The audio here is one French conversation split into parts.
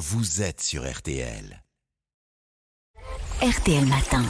vous êtes sur RTL. RTL Matin.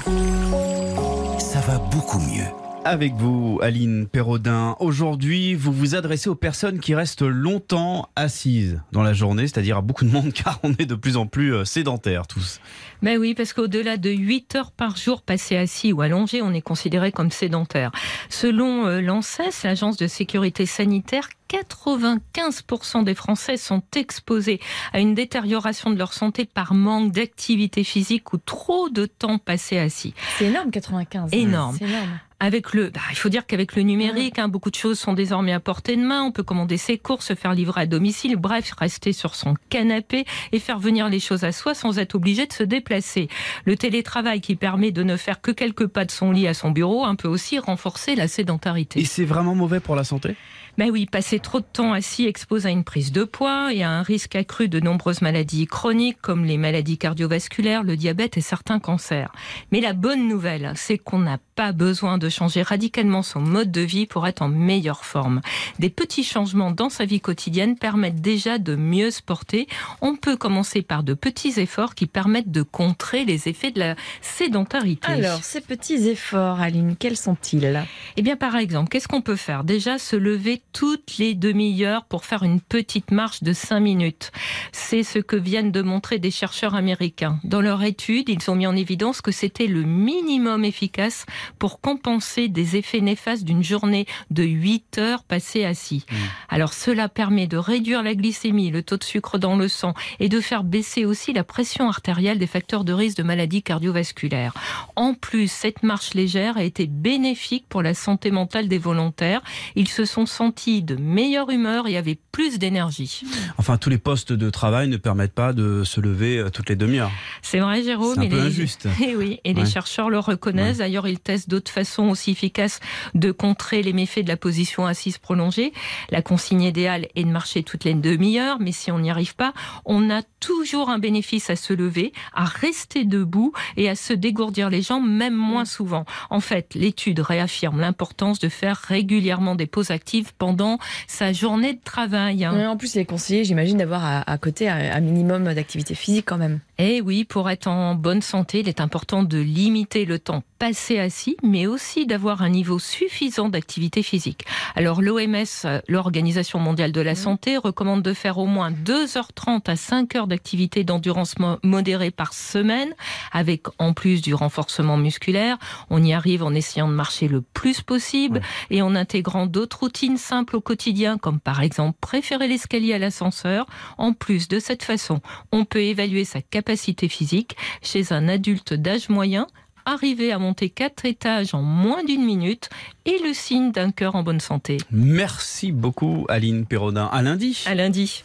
Ça va beaucoup mieux. Avec vous, Aline Perraudin. Aujourd'hui, vous vous adressez aux personnes qui restent longtemps assises dans la journée, c'est-à-dire à beaucoup de monde, car on est de plus en plus euh, sédentaires tous. Ben oui, parce qu'au-delà de 8 heures par jour passées assis ou allongés, on est considéré comme sédentaire. Selon euh, l'ANSES, l'Agence de sécurité sanitaire, 95% des Français sont exposés à une détérioration de leur santé par manque d'activité physique ou trop de temps passé assis. C'est énorme, 95. Énorme. C'est énorme. Avec le, bah, il faut dire qu'avec le numérique, hein, beaucoup de choses sont désormais à portée de main. On peut commander ses courses, se faire livrer à domicile, bref, rester sur son canapé et faire venir les choses à soi sans être obligé de se déplacer. Le télétravail qui permet de ne faire que quelques pas de son lit à son bureau, un peut aussi renforcer la sédentarité. Et c'est vraiment mauvais pour la santé? Ben oui, passer trop de temps assis expose à une prise de poids et à un risque accru de nombreuses maladies chroniques comme les maladies cardiovasculaires, le diabète et certains cancers. Mais la bonne nouvelle, c'est qu'on n'a pas besoin de changer radicalement son mode de vie pour être en meilleure forme. Des petits changements dans sa vie quotidienne permettent déjà de mieux se porter. On peut commencer par de petits efforts qui permettent de contrer les effets de la sédentarité. Alors, ces petits efforts, Aline, quels sont-ils? Eh bien, par exemple, qu'est-ce qu'on peut faire? Déjà, se lever toutes les demi-heures pour faire une petite marche de 5 minutes. C'est ce que viennent de montrer des chercheurs américains. Dans leur étude, ils ont mis en évidence que c'était le minimum efficace pour compenser des effets néfastes d'une journée de 8 heures passées assis. Alors, cela permet de réduire la glycémie, le taux de sucre dans le sang et de faire baisser aussi la pression artérielle des facteurs de risque de maladies cardiovasculaires. En plus, cette marche légère a été bénéfique pour la santé mentale des volontaires. Ils se sont sentis de meilleure humeur et avaient plus d'énergie. Enfin, tous les postes de travail ne permettent pas de se lever euh, toutes les demi-heures. C'est vrai, Jérôme. C'est un peu les- injuste. Et oui, et les chercheurs le reconnaissent. D'ailleurs, ils testent d'autres façons aussi efficaces de contrer les méfaits de la position assise prolongée. La consigne idéale est de marcher toutes les demi-heures, mais si on n'y arrive pas, on a toujours un bénéfice à se lever, à rester debout et à se dégourdir les jambes, même moins souvent. En fait, l'étude réaffirme l'importance de faire régulièrement des pauses actives pendant sa journée de travail. hein. En plus, il est conseillé, j'imagine, d'avoir à, à côté un, un minimum d'activité physique quand même. Eh oui, pour être en bonne santé, il est important de limiter le temps passé assis, mais aussi d'avoir un niveau suffisant d'activité physique. Alors l'OMS, l'Organisation mondiale de la santé, recommande de faire au moins 2h30 à 5 heures d'activité d'endurance mo- modérée par semaine, avec en plus du renforcement musculaire. On y arrive en essayant de marcher le plus possible et en intégrant d'autres routines simples au quotidien, comme par exemple préférer l'escalier à l'ascenseur. En plus de cette façon, on peut évaluer sa capacité physique chez un adulte d'âge moyen. Arriver à monter quatre étages en moins d'une minute est le signe d'un cœur en bonne santé. Merci beaucoup, Aline Perraudin. À lundi. À lundi.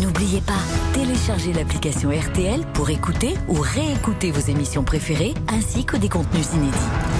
N'oubliez pas, téléchargez l'application RTL pour écouter ou réécouter vos émissions préférées ainsi que des contenus inédits.